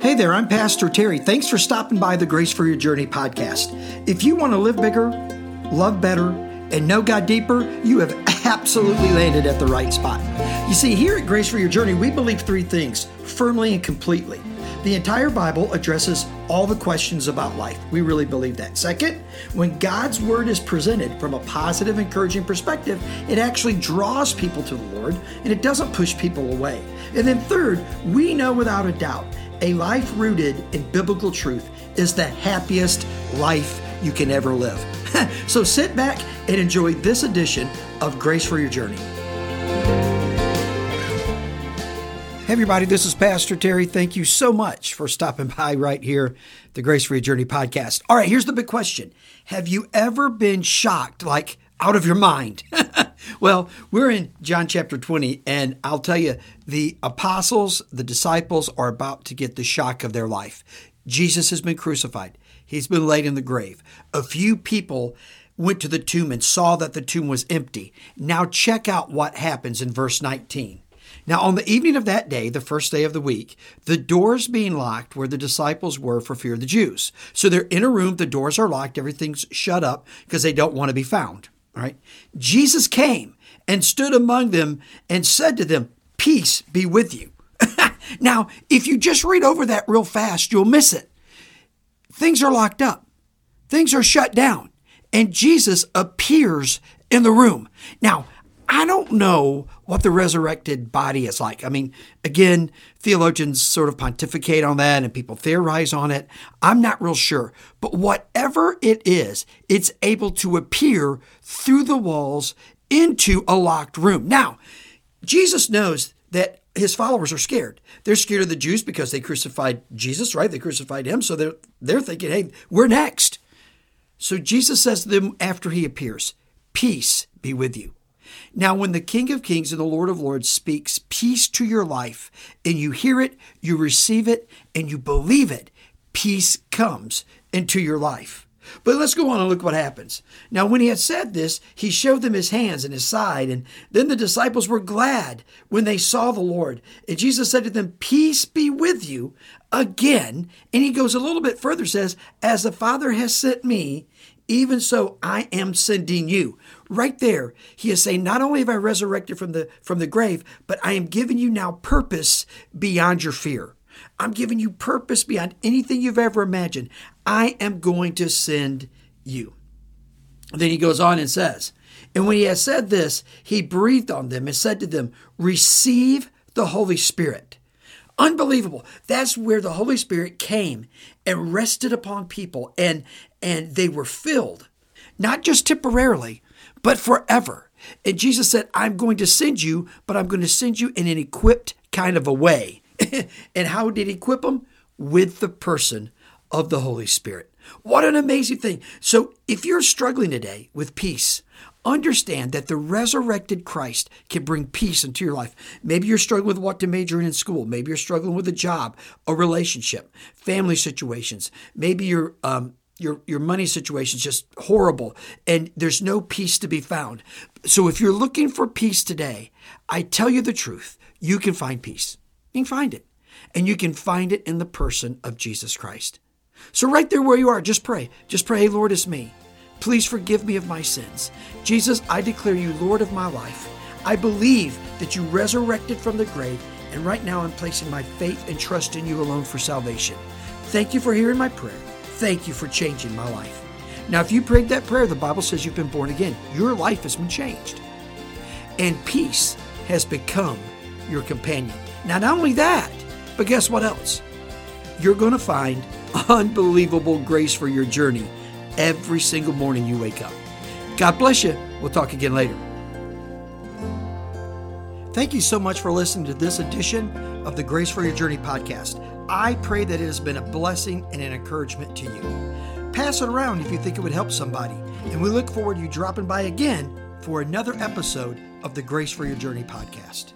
Hey there, I'm Pastor Terry. Thanks for stopping by the Grace for Your Journey podcast. If you want to live bigger, love better, and know God deeper, you have absolutely landed at the right spot. You see, here at Grace for Your Journey, we believe three things firmly and completely. The entire Bible addresses all the questions about life. We really believe that. Second, when God's Word is presented from a positive, encouraging perspective, it actually draws people to the Lord and it doesn't push people away. And then third, we know without a doubt a life rooted in biblical truth is the happiest life you can ever live. so sit back and enjoy this edition of Grace for Your Journey. Hey, everybody, this is Pastor Terry. Thank you so much for stopping by right here, the Grace for Your Journey podcast. All right, here's the big question Have you ever been shocked, like out of your mind? well, we're in John chapter 20, and I'll tell you, the apostles, the disciples are about to get the shock of their life. Jesus has been crucified, he's been laid in the grave. A few people went to the tomb and saw that the tomb was empty. Now, check out what happens in verse 19. Now, on the evening of that day, the first day of the week, the doors being locked where the disciples were for fear of the Jews. So they're in a room, the doors are locked, everything's shut up because they don't want to be found. All right. Jesus came and stood among them and said to them, Peace be with you. now, if you just read over that real fast, you'll miss it. Things are locked up, things are shut down, and Jesus appears in the room. Now, I don't know what the resurrected body is like. I mean, again, theologians sort of pontificate on that and people theorize on it. I'm not real sure. But whatever it is, it's able to appear through the walls into a locked room. Now, Jesus knows that his followers are scared. They're scared of the Jews because they crucified Jesus, right? They crucified him. So they're, they're thinking, hey, we're next. So Jesus says to them after he appears, Peace be with you. Now, when the King of Kings and the Lord of Lords speaks peace to your life, and you hear it, you receive it, and you believe it, peace comes into your life. But let's go on and look what happens. Now, when he had said this, he showed them his hands and his side. And then the disciples were glad when they saw the Lord. And Jesus said to them, Peace be with you again. And he goes a little bit further, says, As the Father has sent me, even so I am sending you. Right there, he is saying, not only have I resurrected from the from the grave, but I am giving you now purpose beyond your fear. I'm giving you purpose beyond anything you've ever imagined. I am going to send you. Then he goes on and says, And when he has said this, he breathed on them and said to them, Receive the Holy Spirit. Unbelievable. That's where the Holy Spirit came and rested upon people and and they were filled, not just temporarily, but forever. And Jesus said, I'm going to send you, but I'm going to send you in an equipped kind of a way. and how did he equip them? With the person of the Holy Spirit. What an amazing thing. So if you're struggling today with peace, understand that the resurrected Christ can bring peace into your life. Maybe you're struggling with what to major in in school. Maybe you're struggling with a job, a relationship, family situations. Maybe you're um, your your money situation is just horrible and there's no peace to be found. So if you're looking for peace today, I tell you the truth, you can find peace. You can find it. And you can find it in the person of Jesus Christ. So right there where you are, just pray. Just pray, hey, Lord, it's me. Please forgive me of my sins. Jesus, I declare you Lord of my life. I believe that you resurrected from the grave, and right now I'm placing my faith and trust in you alone for salvation. Thank you for hearing my prayer. Thank you for changing my life. Now, if you prayed that prayer, the Bible says you've been born again. Your life has been changed. And peace has become your companion. Now, not only that, but guess what else? You're going to find unbelievable grace for your journey every single morning you wake up. God bless you. We'll talk again later. Thank you so much for listening to this edition of the Grace for Your Journey podcast. I pray that it has been a blessing and an encouragement to you. Pass it around if you think it would help somebody. And we look forward to you dropping by again for another episode of the Grace for Your Journey podcast.